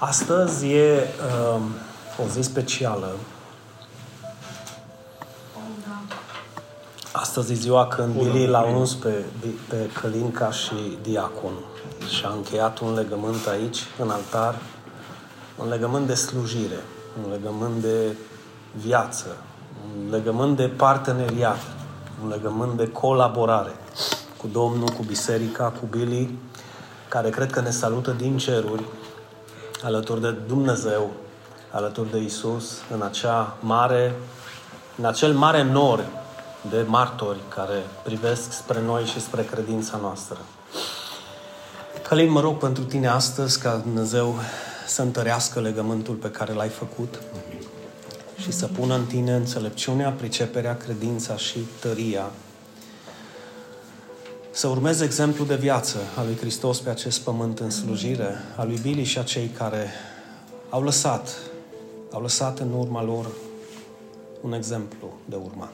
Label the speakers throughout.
Speaker 1: Astăzi e uh, o zi specială. Astăzi e ziua când Billy l-a uns pe, pe Călin ca și diacon. Și a încheiat un legământ aici, în altar, un legământ de slujire, un legământ de viață, un legământ de parteneriat, un legământ de colaborare cu Domnul, cu biserica, cu Billy, care cred că ne salută din ceruri alături de Dumnezeu, alături de Isus, în acea mare, în acel mare nor de martori care privesc spre noi și spre credința noastră. Călin, mă rog pentru tine astăzi ca Dumnezeu să întărească legământul pe care l-ai făcut și să pună în tine înțelepciunea, priceperea, credința și tăria să urmezi exemplu de viață al lui Hristos pe acest pământ în slujire, al lui Billy și a cei care au lăsat, au lăsat în urma lor un exemplu de urmat.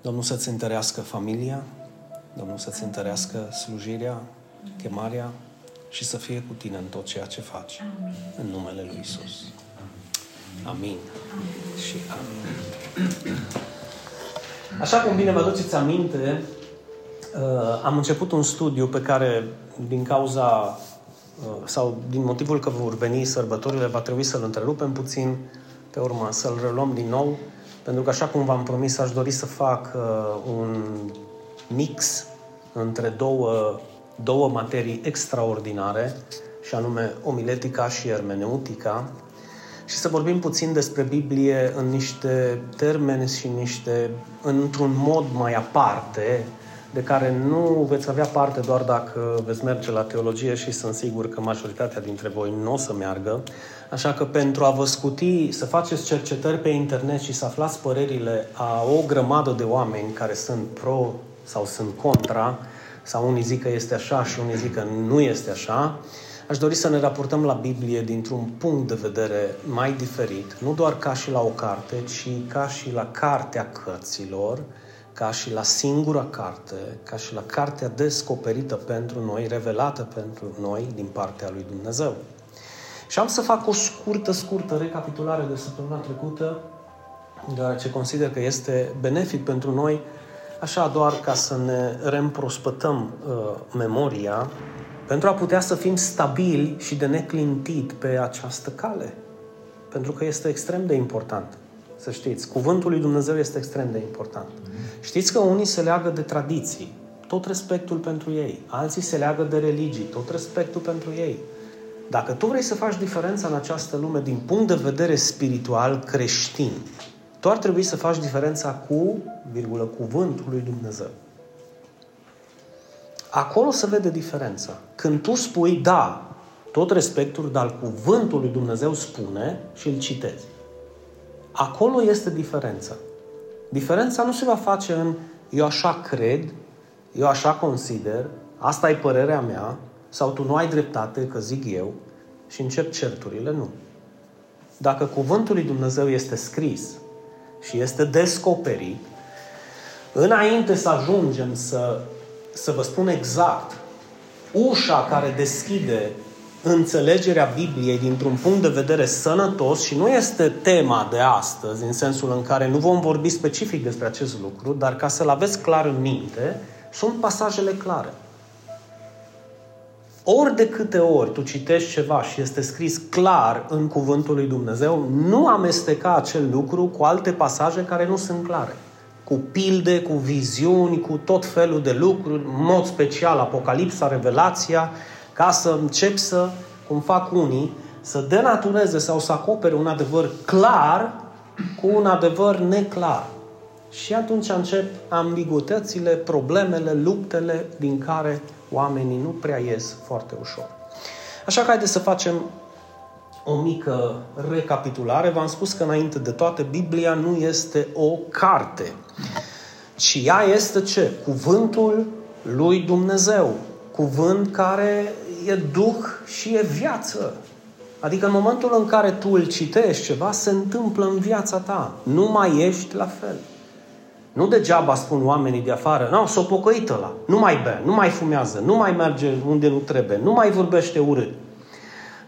Speaker 1: Domnul să-ți întărească familia, Domnul să-ți întărească slujirea, chemarea și să fie cu tine în tot ceea ce faci. Amin. În numele Lui Isus. Amin. amin. Și amin. Așa cum bine vă aduceți aminte, Uh, am început un studiu pe care, din cauza uh, sau din motivul că vor veni sărbătorile, va trebui să-l întrerupem puțin, pe urmă să-l reluăm din nou, pentru că, așa cum v-am promis, aș dori să fac uh, un mix între două, două materii extraordinare, și anume omiletica și ermeneutica, și să vorbim puțin despre Biblie în niște termeni și niște, într-un mod mai aparte, de care nu veți avea parte doar dacă veți merge la teologie și sunt sigur că majoritatea dintre voi nu o să meargă. Așa că pentru a vă scuti, să faceți cercetări pe internet și să aflați părerile a o grămadă de oameni care sunt pro sau sunt contra, sau unii zic că este așa și unii zic că nu este așa, aș dori să ne raportăm la Biblie dintr-un punct de vedere mai diferit, nu doar ca și la o carte, ci ca și la cartea cărților, ca și la singura carte, ca și la cartea descoperită pentru noi, revelată pentru noi din partea lui Dumnezeu. Și am să fac o scurtă, scurtă recapitulare de săptămâna trecută, deoarece consider că este benefic pentru noi, așa doar ca să ne reîmprospătăm uh, memoria, pentru a putea să fim stabili și de neclintit pe această cale. Pentru că este extrem de important. Să știți, cuvântul lui Dumnezeu este extrem de important. Știți că unii se leagă de tradiții, tot respectul pentru ei. Alții se leagă de religii, tot respectul pentru ei. Dacă tu vrei să faci diferența în această lume din punct de vedere spiritual creștin, tu ar trebui să faci diferența cu, virgulă, cuvântul lui Dumnezeu. Acolo se vede diferența. Când tu spui da, tot respectul, dar cuvântul lui Dumnezeu spune și îl citezi. Acolo este diferența. Diferența nu se va face în eu așa cred, eu așa consider, asta e părerea mea, sau tu nu ai dreptate că zic eu și încep certurile, nu. Dacă cuvântul lui Dumnezeu este scris și este descoperit, înainte să ajungem să, să vă spun exact ușa care deschide înțelegerea Bibliei dintr-un punct de vedere sănătos și nu este tema de astăzi, în sensul în care nu vom vorbi specific despre acest lucru, dar ca să-l aveți clar în minte, sunt pasajele clare. Ori de câte ori tu citești ceva și este scris clar în Cuvântul lui Dumnezeu, nu amesteca acel lucru cu alte pasaje care nu sunt clare. Cu pilde, cu viziuni, cu tot felul de lucruri, în mod special Apocalipsa, Revelația, ca să încep să, cum fac unii, să denatureze sau să acopere un adevăr clar cu un adevăr neclar. Și atunci încep ambiguitățile, problemele, luptele din care oamenii nu prea ies foarte ușor. Așa că haideți să facem o mică recapitulare. V-am spus că înainte de toate, Biblia nu este o carte, ci ea este ce? Cuvântul lui Dumnezeu. Cuvânt care e duh și e viață. Adică în momentul în care tu îl citești ceva, se întâmplă în viața ta. Nu mai ești la fel. Nu degeaba spun oamenii de afară, nu, s-o pocăit ăla, nu mai bea, nu mai fumează, nu mai merge unde nu trebuie, nu mai vorbește urât.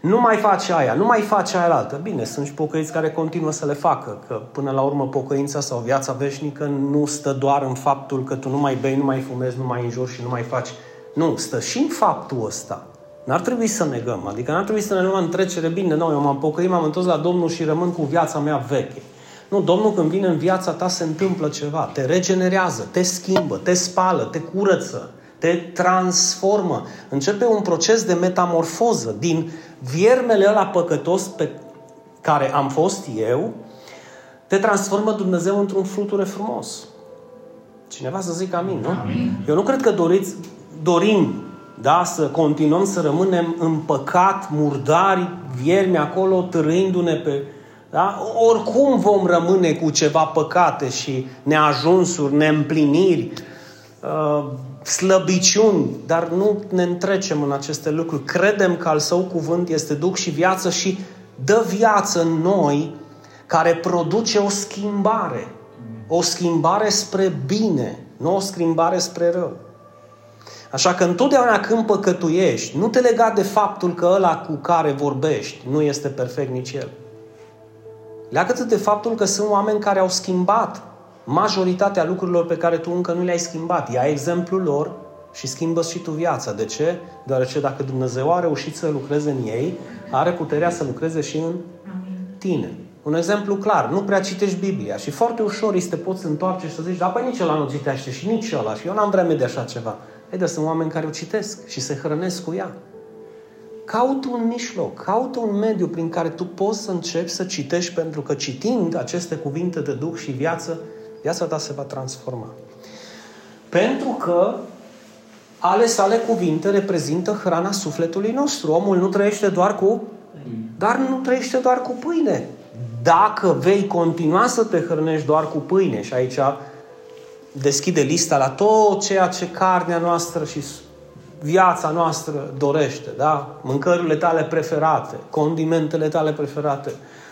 Speaker 1: nu mai faci aia, nu mai faci aia altă. Bine, sunt și pocăiți care continuă să le facă, că până la urmă pocăința sau viața veșnică nu stă doar în faptul că tu nu mai bei, nu mai fumezi, nu mai înjuri și nu mai faci. Nu, stă și în faptul ăsta. N-ar trebui să negăm, adică n-ar trebui să ne luăm în trecere, bine, nu, eu m-am pocăit, m-am întors la Domnul și rămân cu viața mea veche. Nu, Domnul când vine în viața ta se întâmplă ceva, te regenerează, te schimbă, te spală, te curăță, te transformă. Începe un proces de metamorfoză din viermele ăla păcătos pe care am fost eu, te transformă Dumnezeu într-un fluture frumos. Cineva să zică amin, nu? Amin. Eu nu cred că doriți, dorim da, să continuăm să rămânem în păcat, murdari, viermi acolo, târându-ne pe... Da? Oricum vom rămâne cu ceva păcate și neajunsuri, neîmpliniri, uh, slăbiciuni, dar nu ne întrecem în aceste lucruri. Credem că al Său cuvânt este Duh și viață și dă viață în noi care produce o schimbare. O schimbare spre bine, nu o schimbare spre rău. Așa că întotdeauna când păcătuiești, nu te lega de faptul că ăla cu care vorbești nu este perfect nici el. Leagă-te de faptul că sunt oameni care au schimbat majoritatea lucrurilor pe care tu încă nu le-ai schimbat. Ia exemplul lor și schimbă și tu viața. De ce? Deoarece dacă Dumnezeu a reușit să lucreze în ei, are puterea să lucreze și în tine. Un exemplu clar, nu prea citești Biblia și foarte ușor îi te poți întoarce și să zici, da, păi nici ăla nu citește și nici ăla și eu n-am vreme de așa ceva. Ei, dar sunt oameni care o citesc și se hrănesc cu ea. Caută un mijloc, caută un mediu prin care tu poți să începi să citești, pentru că citind aceste cuvinte de Duh și viață, viața ta se va transforma. Pentru că ale sale cuvinte reprezintă hrana sufletului nostru. Omul nu trăiește doar cu dar nu trăiește doar cu pâine. Dacă vei continua să te hrănești doar cu pâine, și aici deschide lista la tot ceea ce carnea noastră și viața noastră dorește, da? Mâncărurile tale preferate, condimentele tale preferate,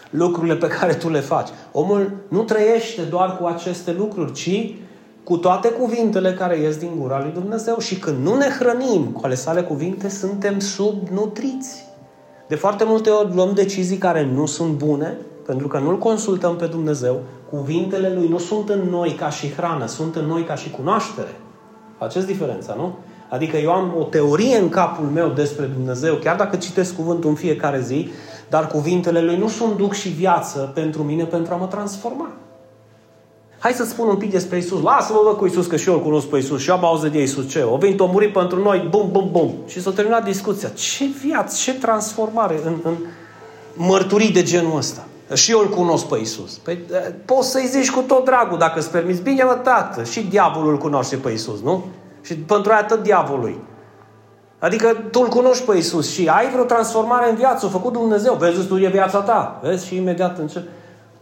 Speaker 1: lucrurile pe care tu le faci. Omul nu trăiește doar cu aceste lucruri, ci cu toate cuvintele care ies din gura lui Dumnezeu. Și când nu ne hrănim cu ale sale cuvinte, suntem subnutriți. De foarte multe ori luăm decizii care nu sunt bune, pentru că nu-L consultăm pe Dumnezeu, cuvintele Lui nu sunt în noi ca și hrană, sunt în noi ca și cunoaștere. Faceți diferența, nu? Adică eu am o teorie în capul meu despre Dumnezeu, chiar dacă citesc cuvântul în fiecare zi, dar cuvintele Lui nu sunt duc și viață pentru mine, pentru a mă transforma. Hai să spun un pic despre Isus. Lasă-mă vă cu Isus, că și eu îl cunosc pe Isus și eu am auzit de Isus. Ce? O venit, o murit pentru noi, bum, bum, bum. Și s-a terminat discuția. Ce viață, ce transformare în, în mărturii de genul ăsta. Și eu îl cunosc pe Isus. Păi, poți să-i zici cu tot dragul, dacă îți permiți. Bine, mă, tată, și diavolul îl cunoaște pe Isus, nu? Și pentru aia tot diavolului. Adică tu îl cunoști pe Isus și ai vreo transformare în viață, a făcut Dumnezeu, vezi, studie viața ta, vezi, și imediat încep.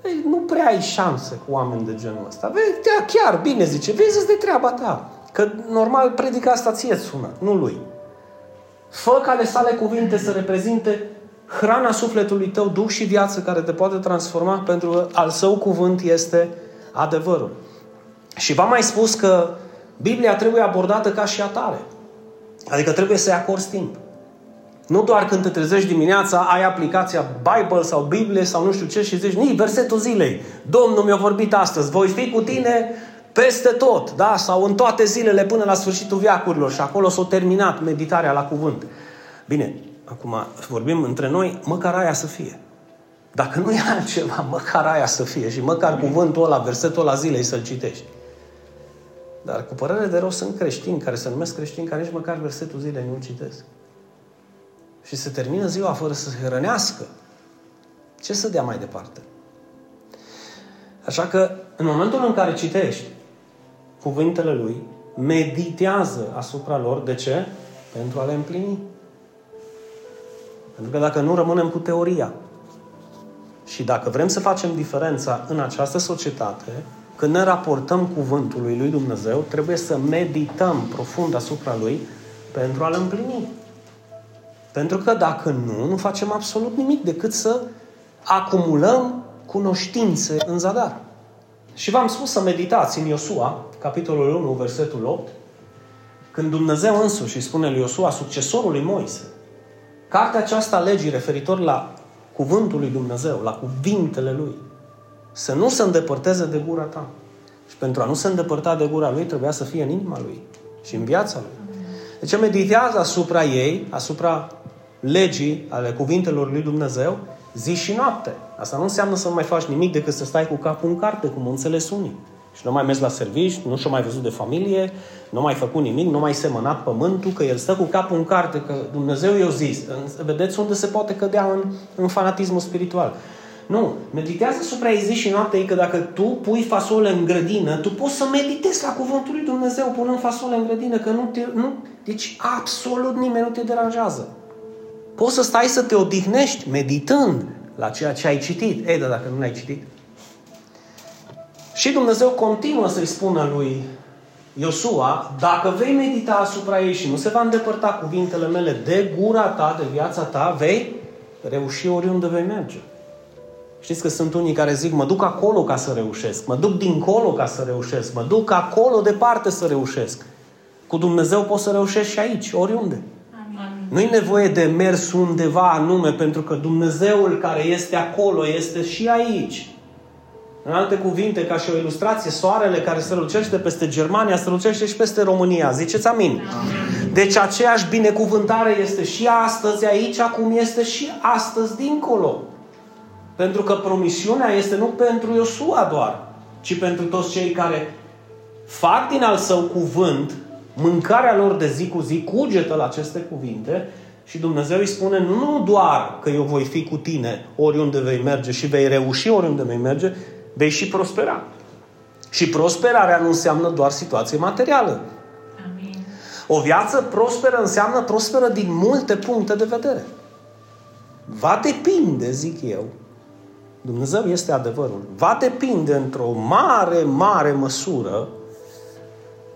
Speaker 1: Ei, nu prea ai șanse cu oameni de genul ăsta. Vezi, da, chiar, bine zice, vezi de treaba ta. Că normal predica asta ție sună, nu lui. Fă ca ale sale cuvinte să reprezinte hrana sufletului tău, duh și viață care te poate transforma pentru că al său cuvânt este adevărul. Și v-am mai spus că Biblia trebuie abordată ca și atare. Adică trebuie să-i acorzi timp. Nu doar când te trezești dimineața, ai aplicația Bible sau Biblie sau nu știu ce și zici, nici versetul zilei. Domnul mi-a vorbit astăzi, voi fi cu tine peste tot, da? Sau în toate zilele până la sfârșitul viacurilor și acolo s-a terminat meditarea la cuvânt. Bine, acum vorbim între noi, măcar aia să fie. Dacă nu e altceva, măcar aia să fie și măcar cuvântul ăla, versetul ăla zilei să-l citești. Dar cu părere de rău sunt creștini care se numesc creștini care nici măcar versetul zilei nu citesc. Și se termină ziua fără să se hrănească. Ce să dea mai departe? Așa că, în momentul în care citești cuvintele Lui, meditează asupra lor. De ce? Pentru a le împlini. Pentru că dacă nu rămânem cu teoria și dacă vrem să facem diferența în această societate, când ne raportăm cuvântului lui Dumnezeu, trebuie să medităm profund asupra lui pentru a-l împlini. Pentru că dacă nu, nu facem absolut nimic decât să acumulăm cunoștințe în zadar. Și v-am spus să meditați în Iosua, capitolul 1, versetul 8, când Dumnezeu însuși îi spune lui Iosua, succesorul lui Moise, Cartea aceasta legii referitor la cuvântul lui Dumnezeu, la cuvintele lui, să nu se îndepărteze de gura ta. Și pentru a nu se îndepărta de gura lui, trebuia să fie în inima lui și în viața lui. Deci meditează asupra ei, asupra legii ale cuvintelor lui Dumnezeu, zi și noapte. Asta nu înseamnă să nu mai faci nimic decât să stai cu capul în carte, cum înțeles unii. Și nu mai mers la servici, nu și-a mai văzut de familie, nu mai făcut nimic, nu mai semănat pământul, că el stă cu capul în carte, că Dumnezeu i-a zis. Vedeți unde se poate cădea în, în fanatismul spiritual. Nu, meditează asupra ei zi și noapte, că dacă tu pui fasole în grădină, tu poți să meditezi la cuvântul lui Dumnezeu punând fasole în grădină, că nu te, nu, deci absolut nimeni nu te deranjează. Poți să stai să te odihnești meditând la ceea ce ai citit. Ei, dar dacă nu l-ai citit? Și Dumnezeu continuă să-i spună lui Iosua, dacă vei medita asupra ei și nu se va îndepărta cuvintele mele de gura ta, de viața ta, vei reuși oriunde vei merge. Știți că sunt unii care zic, mă duc acolo ca să reușesc, mă duc dincolo ca să reușesc, mă duc acolo departe să reușesc. Cu Dumnezeu poți să reușești și aici, oriunde. Nu e nevoie de mers undeva anume, pentru că Dumnezeul care este acolo este și aici. În alte cuvinte, ca și o ilustrație, soarele care se lucește peste Germania se lucește și peste România. Ziceți amin. amin. Deci aceeași binecuvântare este și astăzi aici, cum este și astăzi dincolo. Pentru că promisiunea este nu pentru Iosua doar, ci pentru toți cei care fac din al său cuvânt mâncarea lor de zi cu zi, cugetă la aceste cuvinte și Dumnezeu îi spune nu doar că eu voi fi cu tine oriunde vei merge și vei reuși oriunde vei merge, vei și prospera. Și prosperarea nu înseamnă doar situație materială. Amin. O viață prosperă înseamnă prosperă din multe puncte de vedere. Va depinde, zic eu, Dumnezeu este adevărul. Va depinde într-o mare, mare măsură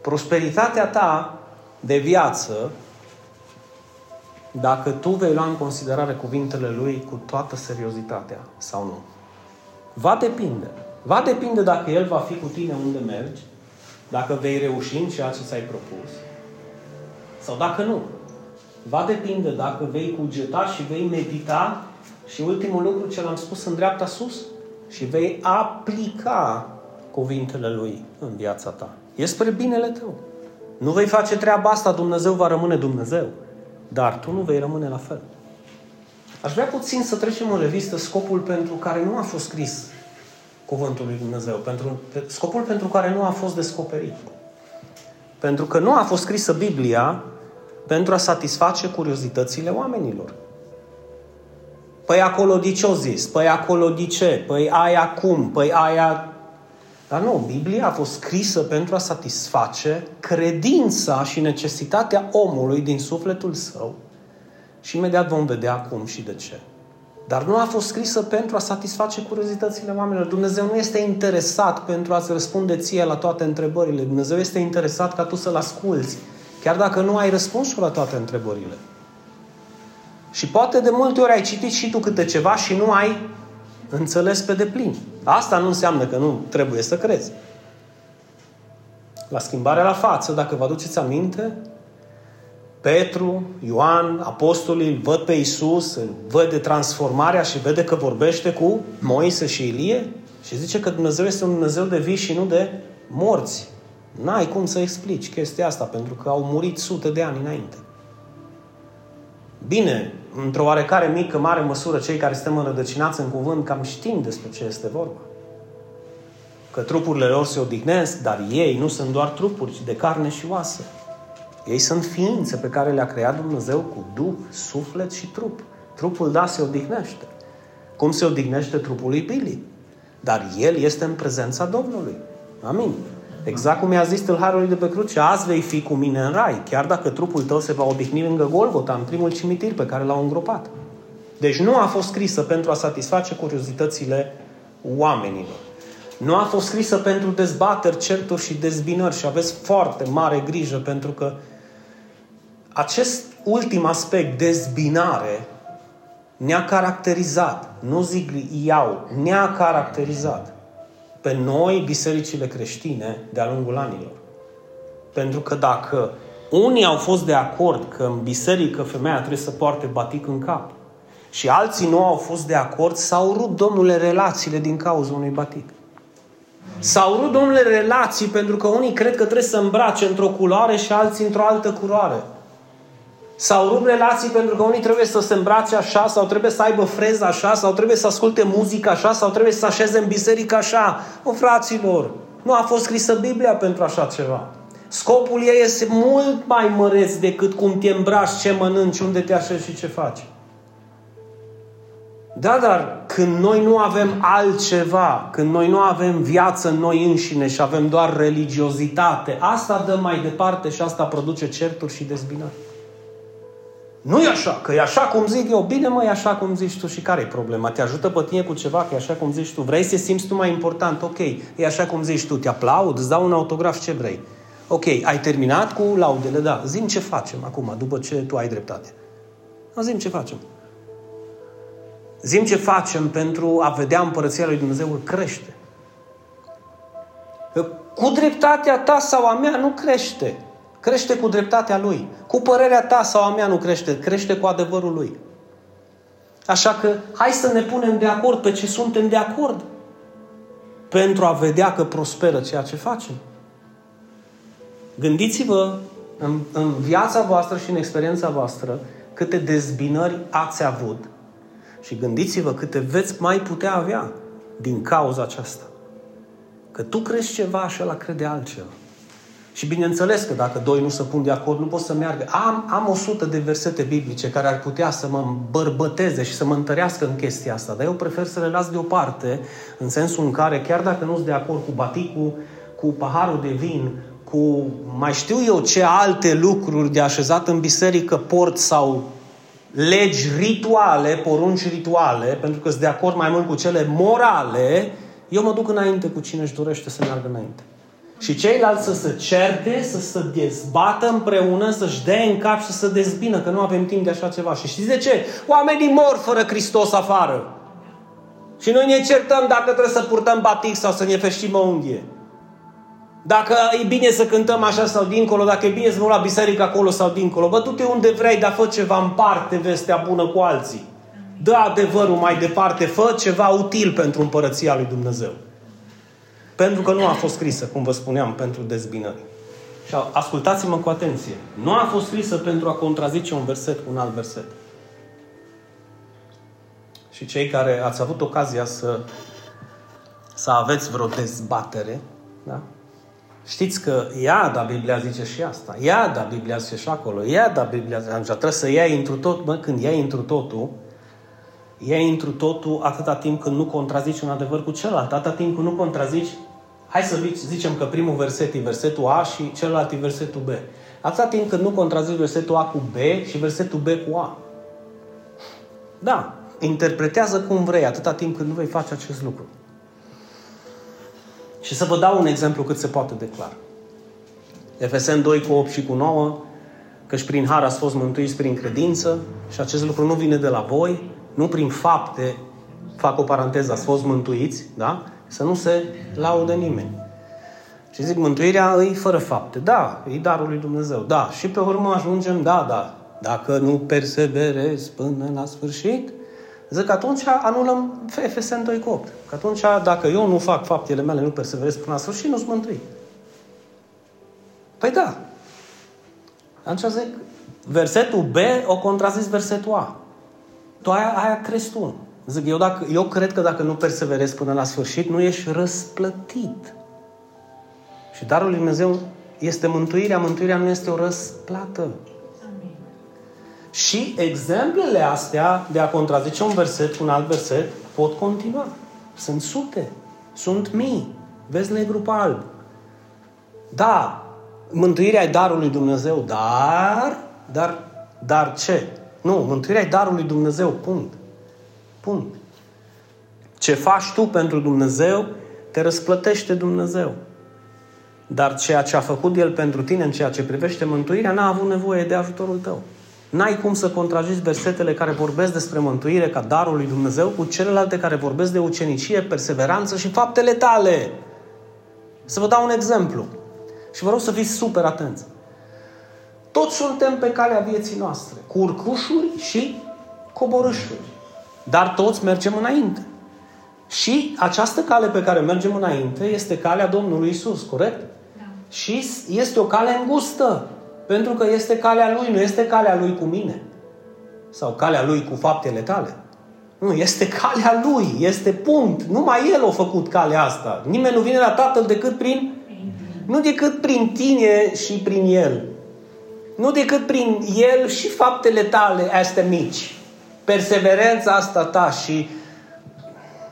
Speaker 1: prosperitatea ta de viață dacă tu vei lua în considerare cuvintele Lui cu toată seriozitatea sau nu. Va depinde. Va depinde dacă El va fi cu tine unde mergi, dacă vei reuși în ceea ce ți-ai propus, sau dacă nu. Va depinde dacă vei cugeta și vei medita și ultimul lucru ce l-am spus în dreapta sus și vei aplica cuvintele Lui în viața ta. E spre binele tău. Nu vei face treaba asta, Dumnezeu va rămâne Dumnezeu. Dar tu nu vei rămâne la fel. Aș vrea puțin să trecem în revistă scopul pentru care nu a fost scris cuvântul lui Dumnezeu. Pentru, scopul pentru care nu a fost descoperit. Pentru că nu a fost scrisă Biblia pentru a satisface curiozitățile oamenilor. Păi acolo de ce o zis? Păi acolo de ce? Păi aia cum? Păi aia... Dar nu, Biblia a fost scrisă pentru a satisface credința și necesitatea omului din sufletul său. Și imediat vom vedea cum și de ce. Dar nu a fost scrisă pentru a satisface curiozitățile oamenilor. Dumnezeu nu este interesat pentru a-ți răspunde ție la toate întrebările. Dumnezeu este interesat ca tu să-L asculți, chiar dacă nu ai răspunsul la toate întrebările. Și poate de multe ori ai citit și tu câte ceva și nu ai înțeles pe deplin. Asta nu înseamnă că nu trebuie să crezi. La schimbarea la față, dacă vă aduceți aminte, Petru, Ioan, apostolii îl văd pe Isus, îl văd de transformarea și vede că vorbește cu Moise și Ilie și zice că Dumnezeu este un Dumnezeu de vii și nu de morți. N-ai cum să explici chestia asta, pentru că au murit sute de ani înainte. Bine, într-o oarecare mică, mare măsură, cei care suntem înrădăcinați în cuvânt, cam știm despre ce este vorba. Că trupurile lor se odihnesc, dar ei nu sunt doar trupuri, ci de carne și oasă. Ei sunt ființe pe care le-a creat Dumnezeu cu duh, suflet și trup. Trupul, da, se odihnește. Cum se odihnește trupul lui Pili. Dar el este în prezența Domnului. Amin. Exact cum i-a zis tâlharului de pe cruce, azi vei fi cu mine în rai, chiar dacă trupul tău se va odihni lângă Golgota, în primul cimitir pe care l-au îngropat. Deci nu a fost scrisă pentru a satisface curiozitățile oamenilor. Nu a fost scrisă pentru dezbateri, certuri și dezbinări și aveți foarte mare grijă pentru că acest ultim aspect, dezbinare, ne-a caracterizat, nu zic iau, ne-a caracterizat pe noi, bisericile creștine, de-a lungul anilor. Pentru că dacă Unii au fost de acord că în biserică femeia trebuie să poarte batic în cap. Și alții nu au fost de acord, s-au rupt, domnule, relațiile din cauza unui batic. S-au rupt, domnule, relații pentru că unii cred că trebuie să îmbrace într-o culoare și alții într-o altă culoare. S-au rupt relații pentru că unii trebuie să se îmbrace așa sau trebuie să aibă freză așa sau trebuie să asculte muzică așa sau trebuie să așeze în biserică așa. O, fraților, nu a fost scrisă Biblia pentru așa ceva. Scopul ei este mult mai măreț decât cum te îmbraci, ce mănânci, unde te așezi și ce faci. Da, dar când noi nu avem altceva, când noi nu avem viață în noi înșine și avem doar religiozitate, asta dă mai departe și asta produce certuri și dezbinări. Nu e așa, că e așa cum zic eu. Bine, mă, e așa cum zici tu și care e problema? Te ajută pe tine cu ceva, că e așa cum zici tu. Vrei să simți tu mai important? Ok, e așa cum zici tu. Te aplaud, îți dau un autograf, ce vrei. Ok, ai terminat cu laudele, da. Zim ce facem acum, după ce tu ai dreptate. Zim ce facem. Zim ce facem pentru a vedea împărăția lui Dumnezeu crește. Cu dreptatea ta sau a mea nu crește. Crește cu dreptatea Lui. Cu părerea ta sau a mea nu crește, crește cu adevărul Lui. Așa că hai să ne punem de acord pe ce suntem de acord pentru a vedea că prosperă ceea ce facem. Gândiți-vă în, în viața voastră și în experiența voastră câte dezbinări ați avut și gândiți-vă câte veți mai putea avea din cauza aceasta. Că tu crezi ceva și ăla crede altceva. Și bineînțeles că dacă doi nu se pun de acord, nu pot să meargă. Am, am o sută de versete biblice care ar putea să mă bărbăteze și să mă întărească în chestia asta, dar eu prefer să le las deoparte, în sensul în care, chiar dacă nu sunt de acord cu baticul, cu paharul de vin, cu mai știu eu ce alte lucruri de așezat în biserică port sau legi rituale, porunci rituale, pentru că sunt de acord mai mult cu cele morale, eu mă duc înainte cu cine își dorește să meargă înainte și ceilalți să se certe, să se dezbată împreună, să-și dea în cap și să se dezbină, că nu avem timp de așa ceva. Și știți de ce? Oamenii mor fără Hristos afară. Și noi ne certăm dacă trebuie să purtăm batic sau să ne feștim o unghie. Dacă e bine să cântăm așa sau dincolo, dacă e bine să mă la biserică acolo sau dincolo. Bă, du-te unde vrei, dar fă ceva în parte vestea bună cu alții. Dă adevărul mai departe, fă ceva util pentru împărăția lui Dumnezeu. Pentru că nu a fost scrisă, cum vă spuneam, pentru dezbinări. Și ascultați-mă cu atenție. Nu a fost scrisă pentru a contrazice un verset cu un alt verset. Și cei care ați avut ocazia să, să aveți vreo dezbatere, da? Știți că ia, da, Biblia zice și asta. Ia, da, Biblia zice și acolo. Ia, da, Biblia zice. Așa, trebuie să iei întru tot. Mă, când iei întru totul, iei întru totul atâta timp când nu contrazici un adevăr cu celălalt. Atâta timp când nu contrazici hai să zicem că primul verset e versetul A și celălalt e versetul B. Atâta timp când nu contrazici versetul A cu B și versetul B cu A. Da, interpretează cum vrei, atâta timp când nu vei face acest lucru. Și să vă dau un exemplu cât se poate de clar. Efesen 2 cu 8 și cu 9, și prin har ați fost mântuiți prin credință și acest lucru nu vine de la voi, nu prin fapte, fac o paranteză, ați fost mântuiți, da? Să nu se laude nimeni. Și zic, mântuirea îi fără fapte. Da, e darul lui Dumnezeu. Da, și pe urmă ajungem, da, da. Dacă nu perseverezi până la sfârșit, zic că atunci anulăm Efesen 2 cu 8. Că atunci, dacă eu nu fac faptele mele, nu perseverez până la sfârșit, nu-ți mântui. Păi da. Atunci zic, versetul B o contrazis versetul A. Tu aia, aia crezi tu. Zic, eu, dacă, eu cred că dacă nu perseverezi până la sfârșit, nu ești răsplătit. Și darul lui Dumnezeu este mântuirea. Mântuirea nu este o răsplată. Amin. Și exemplele astea de a contrazice un verset cu un alt verset pot continua. Sunt sute. Sunt mii. Vezi negru pe alb. Da, mântuirea e darul lui Dumnezeu, dar, dar, dar ce? Nu, mântuirea e darul lui Dumnezeu, punct. Punct. Ce faci tu pentru Dumnezeu, te răsplătește Dumnezeu. Dar ceea ce a făcut El pentru tine în ceea ce privește mântuirea, n-a avut nevoie de ajutorul tău. N-ai cum să contrajiți versetele care vorbesc despre mântuire ca darul lui Dumnezeu cu celelalte care vorbesc de ucenicie, perseveranță și faptele tale. Să vă dau un exemplu. Și vă rog să fiți super atenți. Toți suntem pe calea vieții noastre, cu urcușuri și coborâșuri. Dar toți mergem înainte. Și această cale pe care mergem înainte este calea Domnului Isus, corect? Da. Și este o cale îngustă. Pentru că este calea Lui, nu este calea Lui cu mine. Sau calea Lui cu faptele tale. Nu, este calea Lui, este punct. Numai El a făcut calea asta. Nimeni nu vine la Tatăl decât prin... Nu decât prin tine și prin El. Nu decât prin El și faptele tale astea mici. Perseverența asta ta și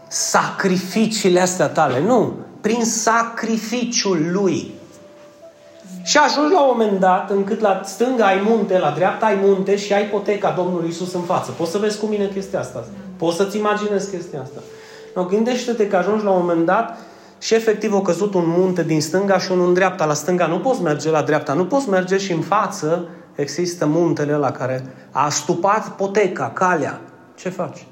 Speaker 1: sacrificiile astea tale. Nu. Prin sacrificiul Lui. Și ajungi la un moment dat încât la stânga ai munte, la dreapta ai munte și ai poteca Domnului Isus în față. Poți să vezi cu mine chestia asta. Poți să-ți imaginezi chestia asta. No, gândește-te că ajungi la un moment dat și efectiv a căzut un munte din stânga și unul în dreapta. La stânga nu poți merge, la dreapta nu poți merge și în față există muntele la care a stupat poteca, calea. Ce faci?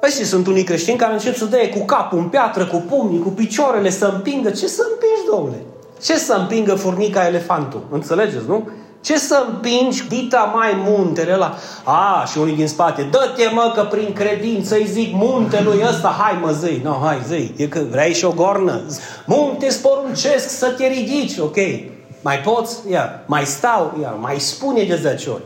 Speaker 1: Păi și sunt unii creștini care încep să dea cu capul în piatră, cu pumnii, cu picioarele, să împingă. Ce să împingi, domnule? Ce să împingă furnica elefantul? Înțelegeți, nu? Ce să împingi dita mai muntele ăla? A, și unii din spate, dă-te mă că prin credință îi zic muntelui ăsta, hai mă zi, no, hai zi, e că vrei și o gornă. Munte sporuncesc să te ridici, ok. Mai poți? Ia. Mai stau? Ia. Mai spune de 10 ori.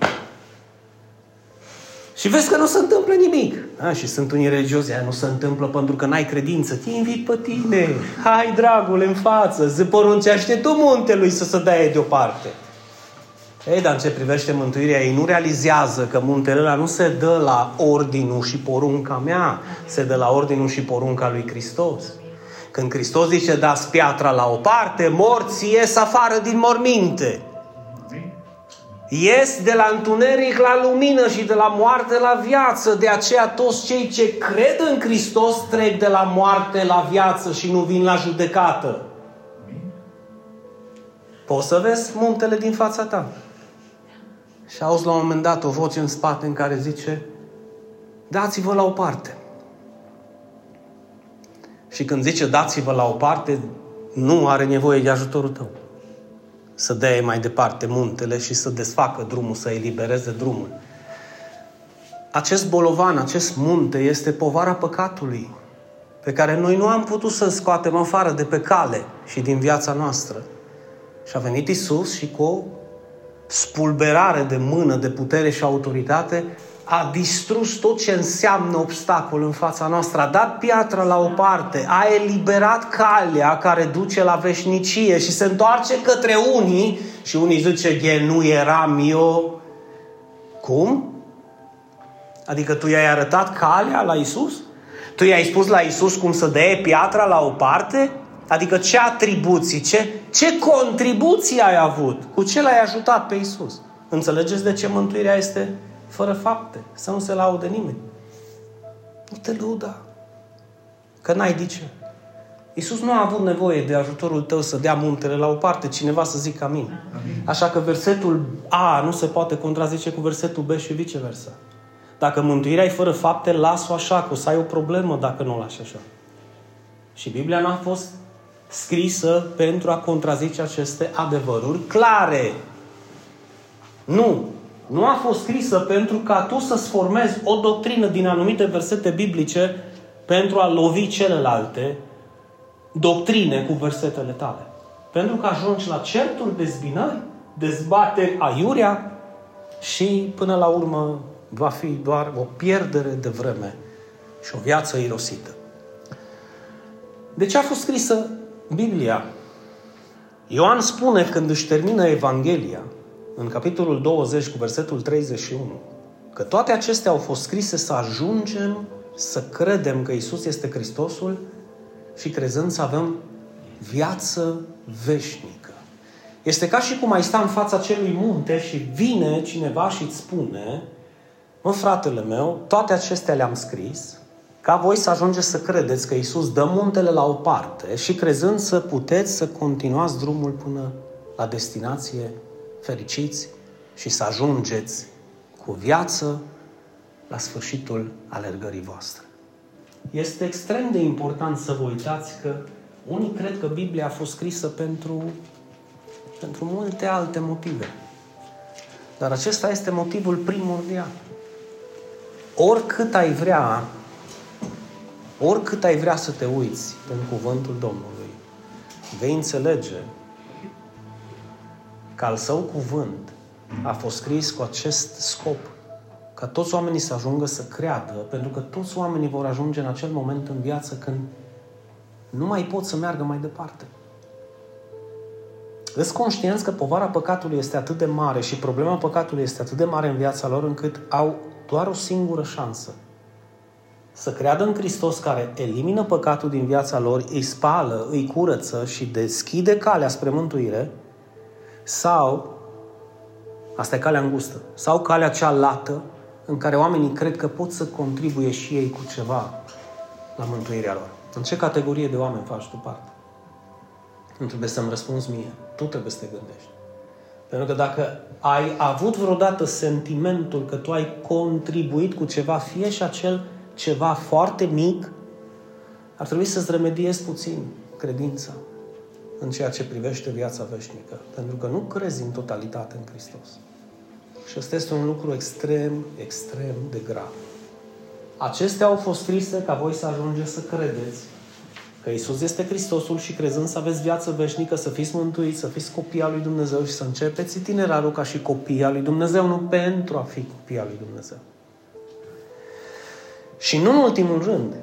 Speaker 1: Și vezi că nu se întâmplă nimic. A, și sunt unii religiozi, aia nu se întâmplă pentru că n-ai credință. Te invit pe tine. Hai, dragul, în față. Zi poruncește tu muntelui să se dea deoparte. Ei, dar în ce privește mântuirea, ei nu realizează că muntele ăla nu se dă la ordinul și porunca mea, se dă la ordinul și porunca lui Hristos. Când Hristos zice, dați piatra la o parte, morții ies afară din morminte. Ies de la întuneric la lumină și de la moarte la viață. De aceea toți cei ce cred în Hristos trec de la moarte la viață și nu vin la judecată. Poți să vezi muntele din fața ta. Și auzi la un moment dat o voce în spate în care zice dați-vă la o parte. Și când zice dați-vă la o parte, nu are nevoie de ajutorul tău. Să dea mai departe muntele și să desfacă drumul, să elibereze drumul. Acest bolovan, acest munte este povara păcatului pe care noi nu am putut să-l scoatem afară de pe cale și din viața noastră. Și a venit Isus și cu o spulberare de mână, de putere și autoritate, a distrus tot ce înseamnă obstacol în fața noastră, a dat piatra la o parte, a eliberat calea care duce la veșnicie și se întoarce către unii și unii zice, e, nu eram eu. Cum? Adică tu i-ai arătat calea la Isus? Tu i-ai spus la Isus cum să dea piatra la o parte? Adică ce atribuții, ce, ce contribuții ai avut? Cu ce l-ai ajutat pe Isus? Înțelegeți de ce mântuirea este fără fapte, să nu se laude nimeni. Nu te lăuda. Că n-ai de ce. Iisus nu a avut nevoie de ajutorul tău să dea muntele la o parte, cineva să zică amin. amin. Așa că versetul A nu se poate contrazice cu versetul B și viceversa. Dacă mântuirea e fără fapte, las-o așa, că o să ai o problemă dacă nu o lași așa. Și Biblia nu a fost scrisă pentru a contrazice aceste adevăruri clare. Nu. Nu a fost scrisă pentru ca tu să-ți formezi o doctrină din anumite versete biblice pentru a lovi celelalte doctrine cu versetele tale. Pentru că ajungi la certuri, dezbinări, dezbateri aiurea și până la urmă va fi doar o pierdere de vreme și o viață irosită. De ce a fost scrisă Biblia? Ioan spune când își termină Evanghelia, în capitolul 20 cu versetul 31, că toate acestea au fost scrise să ajungem să credem că Isus este Hristosul și crezând să avem viață veșnică. Este ca și cum ai sta în fața celui munte și vine cineva și îți spune Mă, fratele meu, toate acestea le-am scris ca voi să ajungeți să credeți că Isus dă muntele la o parte și crezând să puteți să continuați drumul până la destinație fericiți și să ajungeți cu viață la sfârșitul alergării voastre. Este extrem de important să vă uitați că unii cred că Biblia a fost scrisă pentru, pentru multe alte motive. Dar acesta este motivul primordial. Oricât ai vrea, oricât ai vrea să te uiți în cuvântul Domnului, vei înțelege că al său cuvânt a fost scris cu acest scop, ca toți oamenii să ajungă să creadă, pentru că toți oamenii vor ajunge în acel moment în viață când nu mai pot să meargă mai departe. Îți conștienți că povara păcatului este atât de mare și problema păcatului este atât de mare în viața lor încât au doar o singură șansă. Să creadă în Hristos care elimină păcatul din viața lor, îi spală, îi curăță și deschide calea spre mântuire, sau, asta e calea îngustă, sau calea cea lată, în care oamenii cred că pot să contribuie și ei cu ceva la mântuirea lor. În ce categorie de oameni faci tu parte? Nu trebuie să-mi răspunzi mie. Tu trebuie să te gândești. Pentru că dacă ai avut vreodată sentimentul că tu ai contribuit cu ceva, fie și acel ceva foarte mic, ar trebui să-ți remediezi puțin credința în ceea ce privește viața veșnică. Pentru că nu crezi în totalitate în Hristos. Și ăsta este un lucru extrem, extrem de grav. Acestea au fost scrise ca voi să ajungeți să credeți că Isus este Hristosul și crezând să aveți viață veșnică, să fiți mântuiți, să fiți copii al lui Dumnezeu și să începeți itinerarul ca și copii al lui Dumnezeu, nu pentru a fi copii al lui Dumnezeu. Și nu în ultimul rând,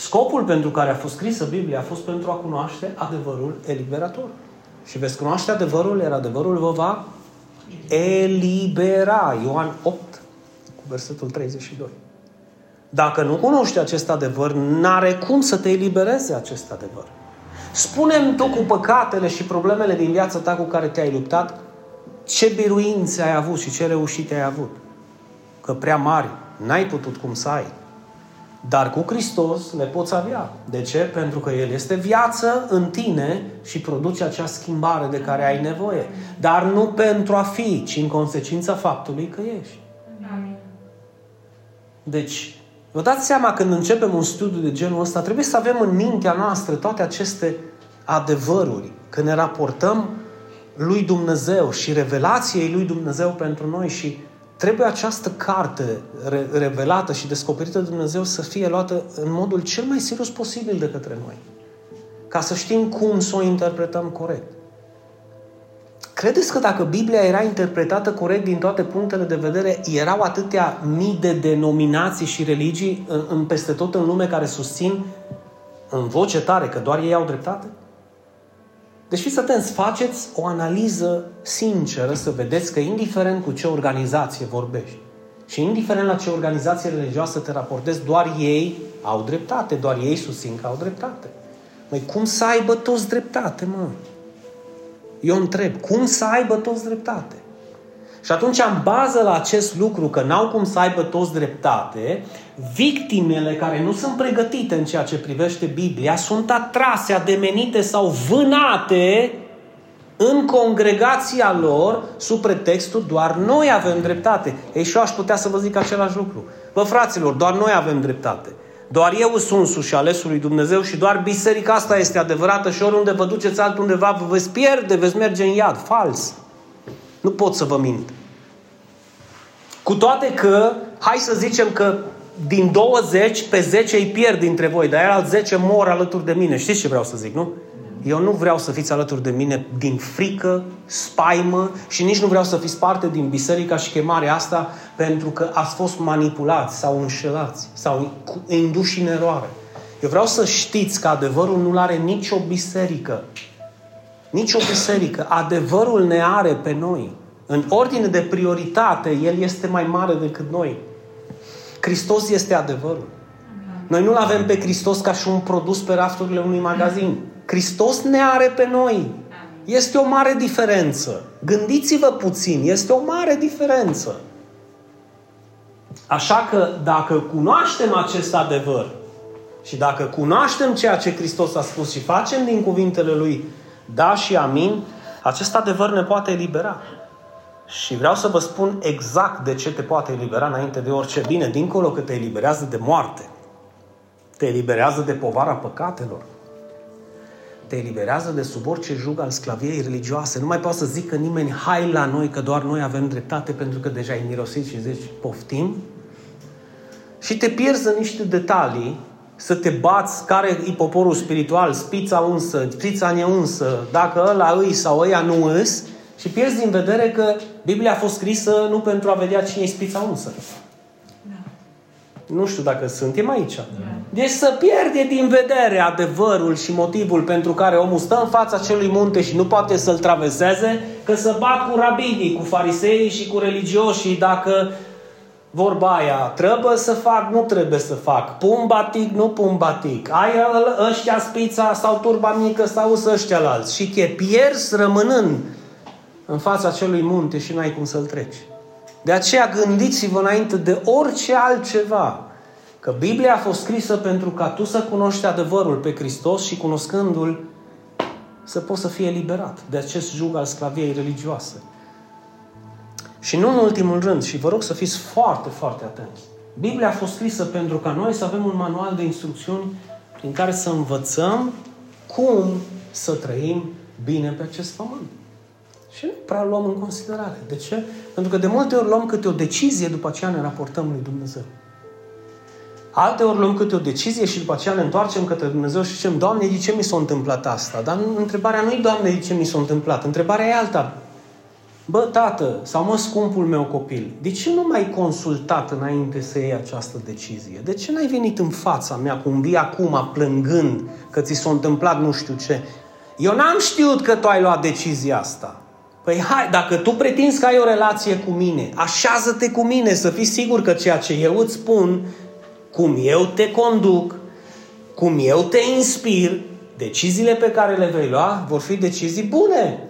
Speaker 1: scopul pentru care a fost scrisă Biblia a fost pentru a cunoaște adevărul eliberator. Și veți cunoaște adevărul, iar adevărul vă va elibera. Ioan 8, cu versetul 32. Dacă nu cunoști acest adevăr, n-are cum să te elibereze acest adevăr. Spune-mi tu cu păcatele și problemele din viața ta cu care te-ai luptat, ce biruințe ai avut și ce reușite ai avut. Că prea mari n-ai putut cum să ai. Dar cu Hristos le poți avea. De ce? Pentru că El este viață în tine și produce acea schimbare de care ai nevoie. Dar nu pentru a fi, ci în consecința faptului că ești. Deci, Vă dați seama când începem un studiu de genul ăsta, trebuie să avem în mintea noastră toate aceste adevăruri. Când ne raportăm lui Dumnezeu și revelației lui Dumnezeu pentru noi și trebuie această carte re- revelată și descoperită de Dumnezeu să fie luată în modul cel mai serios posibil de către noi. Ca să știm cum să o interpretăm corect. Credeți că dacă Biblia era interpretată corect din toate punctele de vedere, erau atâtea mii de denominații și religii în, în peste tot în lume care susțin în voce tare că doar ei au dreptate? Deci fiți atenți, faceți o analiză sinceră să vedeți că indiferent cu ce organizație vorbești și indiferent la ce organizație religioasă te raportezi, doar ei au dreptate, doar ei susțin că au dreptate. Măi, cum să aibă toți dreptate, mă? Eu întreb, cum să aibă toți dreptate? Și atunci, în bază la acest lucru, că n-au cum să aibă toți dreptate, victimele care nu sunt pregătite în ceea ce privește Biblia sunt atrase, ademenite sau vânate în congregația lor sub pretextul doar noi avem dreptate. Ei și eu aș putea să vă zic același lucru. Vă fraților, doar noi avem dreptate. Doar eu sunt sus și alesul lui Dumnezeu și doar biserica asta este adevărată și oriunde vă duceți altundeva vă veți pierde, veți merge în iad. Fals. Nu pot să vă mint. Cu toate că, hai să zicem că din 20, pe 10 îi pierd dintre voi, dar el al 10 mor alături de mine. Știți ce vreau să zic, nu? Eu nu vreau să fiți alături de mine din frică, spaimă și nici nu vreau să fiți parte din biserica și chemarea asta pentru că ați fost manipulați sau înșelați sau induși în eroare. Eu vreau să știți că adevărul nu are nicio biserică. Nici o biserică. Adevărul ne are pe noi. În ordine de prioritate, El este mai mare decât noi. Hristos este adevărul. Noi nu-L avem pe Hristos ca și un produs pe rafturile unui magazin. Hristos ne are pe noi. Este o mare diferență. Gândiți-vă puțin, este o mare diferență. Așa că dacă cunoaștem acest adevăr și dacă cunoaștem ceea ce Hristos a spus și facem din cuvintele Lui da și amin, acest adevăr ne poate elibera. Și vreau să vă spun exact de ce te poate elibera înainte de orice bine, dincolo că te eliberează de moarte. Te eliberează de povara păcatelor te eliberează de sub orice jug al sclaviei religioase. Nu mai poate să zică nimeni, hai la noi, că doar noi avem dreptate, pentru că deja ai mirosit și zici, poftim. Și te pierzi în niște detalii, să te bați care e poporul spiritual, spița unsă, spița neunsă, dacă ăla îi sau ăia nu îs, și pierzi din vedere că Biblia a fost scrisă nu pentru a vedea cine e spița unsă. Nu știu dacă suntem aici. Da. Deci să pierde din vedere adevărul și motivul pentru care omul stă în fața acelui munte și nu poate să-l traverseze, că să bat cu rabinii, cu farisei și cu religioșii dacă vorba aia, trebuie să fac, nu trebuie să fac, pun batic, nu pun batic, ai ăștia spița sau turba mică sau ăștia alți și te pierzi rămânând în fața acelui munte și n-ai cum să-l treci. De aceea gândiți-vă înainte de orice altceva că Biblia a fost scrisă pentru ca tu să cunoști adevărul pe Hristos și cunoscându-L să poți să fii eliberat de acest jug al sclaviei religioase. Și nu în ultimul rând, și vă rog să fiți foarte, foarte atenți. Biblia a fost scrisă pentru ca noi să avem un manual de instrucțiuni prin care să învățăm cum să trăim bine pe acest pământ. Și nu prea luăm în considerare. De ce? Pentru că de multe ori luăm câte o decizie, după aceea ne raportăm lui Dumnezeu. Alte ori luăm câte o decizie și după aceea ne întoarcem către Dumnezeu și zicem, Doamne, de ce mi s-a întâmplat asta? Dar întrebarea nu e, Doamne, de ce mi s-a întâmplat? Întrebarea e alta. Bă, tată, sau mă, scumpul meu copil, de ce nu m-ai consultat înainte să iei această decizie? De ce n-ai venit în fața mea cu un vii acum plângând că ți s-a întâmplat nu știu ce? Eu n-am știut că tu ai luat decizia asta. Păi hai, dacă tu pretinzi că ai o relație cu mine, așează-te cu mine să fii sigur că ceea ce eu îți spun, cum eu te conduc, cum eu te inspir, deciziile pe care le vei lua vor fi decizii bune.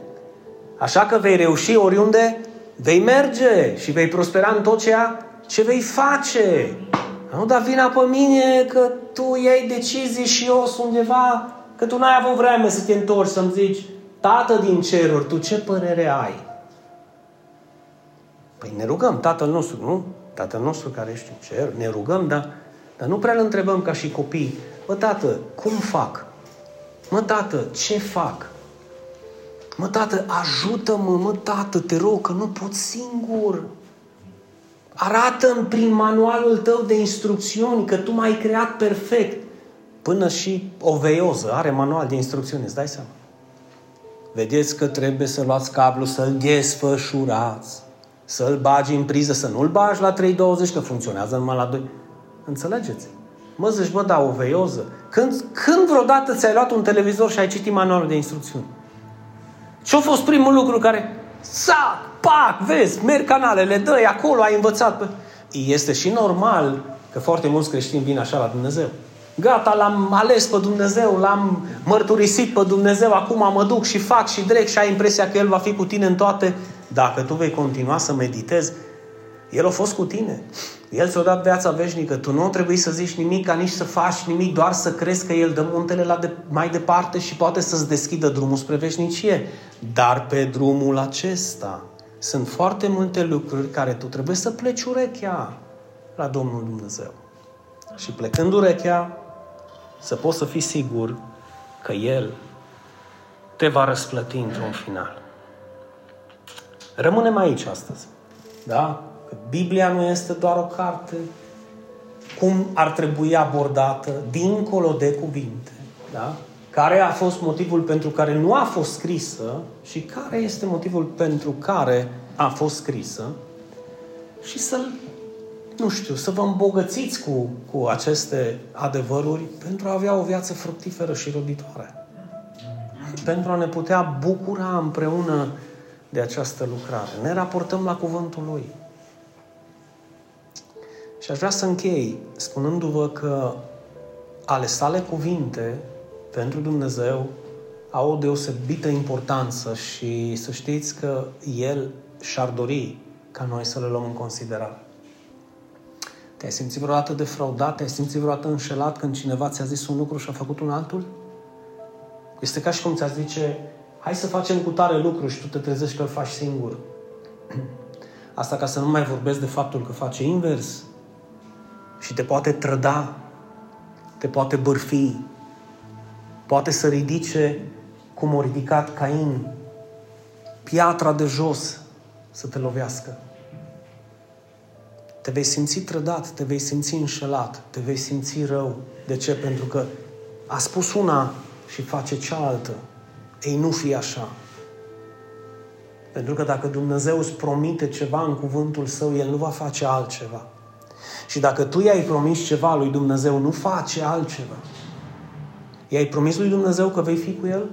Speaker 1: Așa că vei reuși oriunde vei merge și vei prospera în tot ceea ce vei face. Nu da vina pe mine că tu iei decizii și eu sunt undeva, că tu n-ai avut vreme să te întorci să-mi zici Tată din ceruri, tu ce părere ai? Păi ne rugăm, Tatăl nostru, nu? Tatăl nostru care ești în cer, ne rugăm, dar, dar nu prea îl întrebăm ca și copii. Mă, tată, cum fac? Mă, tată, ce fac? Mă, tată, ajută-mă, mă, tată, te rog, că nu pot singur. Arată-mi prin manualul tău de instrucțiuni că tu m-ai creat perfect. Până și o veioză are manual de instrucțiuni, îți dai seama? Vedeți că trebuie să luați cablu, să-l desfășurați, să-l bagi în priză, să nu-l bagi la 3.20, că funcționează numai la 2. Înțelegeți? Mă zici, bă, da, o veioză. Când, când vreodată ți-ai luat un televizor și ai citit manualul de instrucțiuni? Ce-a fost primul lucru care, sac, pac, vezi, merg canalele, dă acolo, ai învățat. Este și normal că foarte mulți creștini vin așa la Dumnezeu. Gata, l-am ales pe Dumnezeu, l-am mărturisit pe Dumnezeu, acum mă duc și fac și drec și ai impresia că El va fi cu tine în toate. Dacă tu vei continua să meditezi, El a fost cu tine. El ți-a dat viața veșnică. Tu nu trebuie să zici nimic, ca nici să faci nimic, doar să crezi că El dă muntele la de, mai departe și poate să-ți deschidă drumul spre veșnicie. Dar pe drumul acesta sunt foarte multe lucruri care tu trebuie să pleci urechea la Domnul Dumnezeu. Și plecând urechea, să poți să fii sigur că El te va răsplăti într-un final. Rămânem aici astăzi. Da? Că Biblia nu este doar o carte cum ar trebui abordată dincolo de cuvinte. Da? Care a fost motivul pentru care nu a fost scrisă și care este motivul pentru care a fost scrisă și să-l nu știu, să vă îmbogățiți cu, cu aceste adevăruri pentru a avea o viață fructiferă și roditoare. Pentru a ne putea bucura împreună de această lucrare. Ne raportăm la cuvântul Lui. Și aș vrea să închei spunându-vă că ale sale cuvinte pentru Dumnezeu au o deosebită importanță și să știți că El și-ar dori ca noi să le luăm în considerare. Te-ai simțit vreodată defraudat? Te-ai simțit vreodată înșelat când cineva ți-a zis un lucru și a făcut un altul? Este ca și cum ți-a zice, hai să facem cu tare lucru și tu te trezești că îl faci singur. Asta ca să nu mai vorbesc de faptul că face invers și te poate trăda, te poate bârfi, poate să ridice cum a ridicat Cain piatra de jos să te lovească. Te vei simți trădat, te vei simți înșelat, te vei simți rău. De ce? Pentru că a spus una și face cealaltă. Ei, nu fi așa. Pentru că dacă Dumnezeu îți promite ceva în cuvântul său, El nu va face altceva. Și dacă tu i-ai promis ceva lui Dumnezeu, nu face altceva. I-ai promis lui Dumnezeu că vei fi cu El?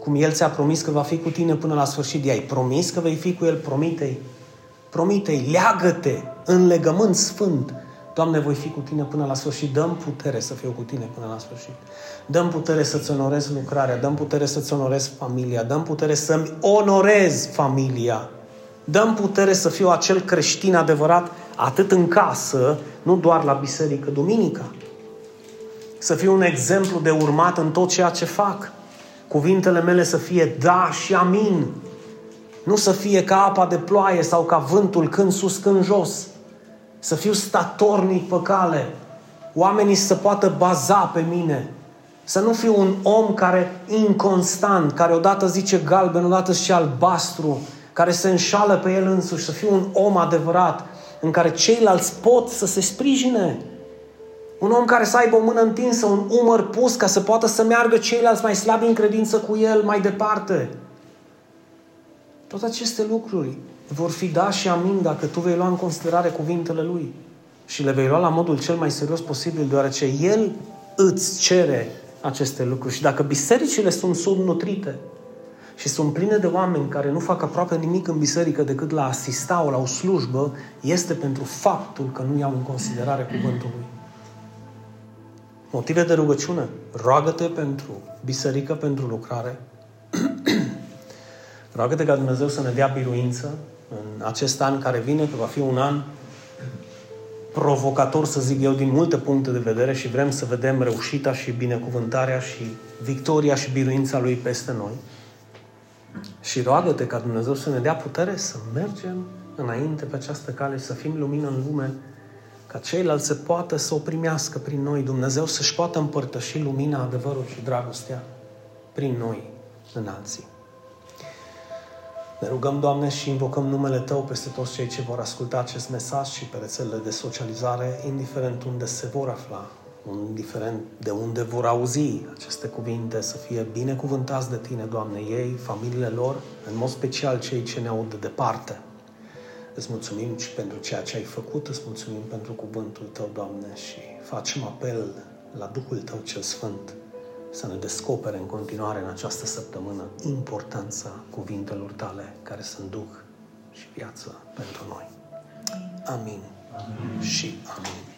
Speaker 1: Cum El ți-a promis că va fi cu tine până la sfârșit. I-ai promis că vei fi cu El? Promite-i. Promite-i, leagă-te în legământ sfânt. Doamne, voi fi cu tine până la sfârșit. Dăm putere să fiu cu tine până la sfârșit. Dăm putere să-ți onorez lucrarea, dăm putere să-ți onorez familia, dăm putere să-mi onorez familia. Dăm putere să fiu acel creștin adevărat atât în casă, nu doar la biserică duminica. Să fiu un exemplu de urmat în tot ceea ce fac. Cuvintele mele să fie da și amin. Nu să fie ca apa de ploaie sau ca vântul când sus, când jos. Să fiu statornic pe cale. Oamenii să poată baza pe mine. Să nu fiu un om care inconstant, care odată zice galben, odată și albastru, care se înșală pe el însuși, să fiu un om adevărat, în care ceilalți pot să se sprijine. Un om care să aibă o mână întinsă, un umăr pus, ca să poată să meargă ceilalți mai slabi în credință cu el mai departe. Toate aceste lucruri vor fi da și amin dacă tu vei lua în considerare cuvintele lui. Și le vei lua la modul cel mai serios posibil, deoarece el îți cere aceste lucruri. Și dacă bisericile sunt subnutrite și sunt pline de oameni care nu fac aproape nimic în biserică decât la asista o la o slujbă, este pentru faptul că nu iau în considerare cuvântul lui. Motive de rugăciune. Roagă-te pentru biserică, pentru lucrare. Roagă-te ca Dumnezeu să ne dea biruință în acest an care vine, că va fi un an provocator, să zic eu, din multe puncte de vedere și vrem să vedem reușita și binecuvântarea și victoria și biruința Lui peste noi. Și roagă-te ca Dumnezeu să ne dea putere să mergem înainte pe această cale și să fim lumină în lume, ca ceilalți să poată să o primească prin noi, Dumnezeu să-și poată împărtăși lumina, adevărul și dragostea prin noi în alții. Ne rugăm, Doamne, și invocăm numele Tău peste toți cei ce vor asculta acest mesaj și pe rețelele de socializare, indiferent unde se vor afla, indiferent de unde vor auzi aceste cuvinte, să fie binecuvântați de Tine, Doamne, ei, familiile lor, în mod special cei ce ne aud de departe. Îți mulțumim și pentru ceea ce ai făcut, îți mulțumim pentru cuvântul Tău, Doamne, și facem apel la Duhul Tău cel Sfânt să ne descopere în continuare în această săptămână importanța cuvintelor tale care sunt duh și viață pentru noi. Amin. Amin. Și amin.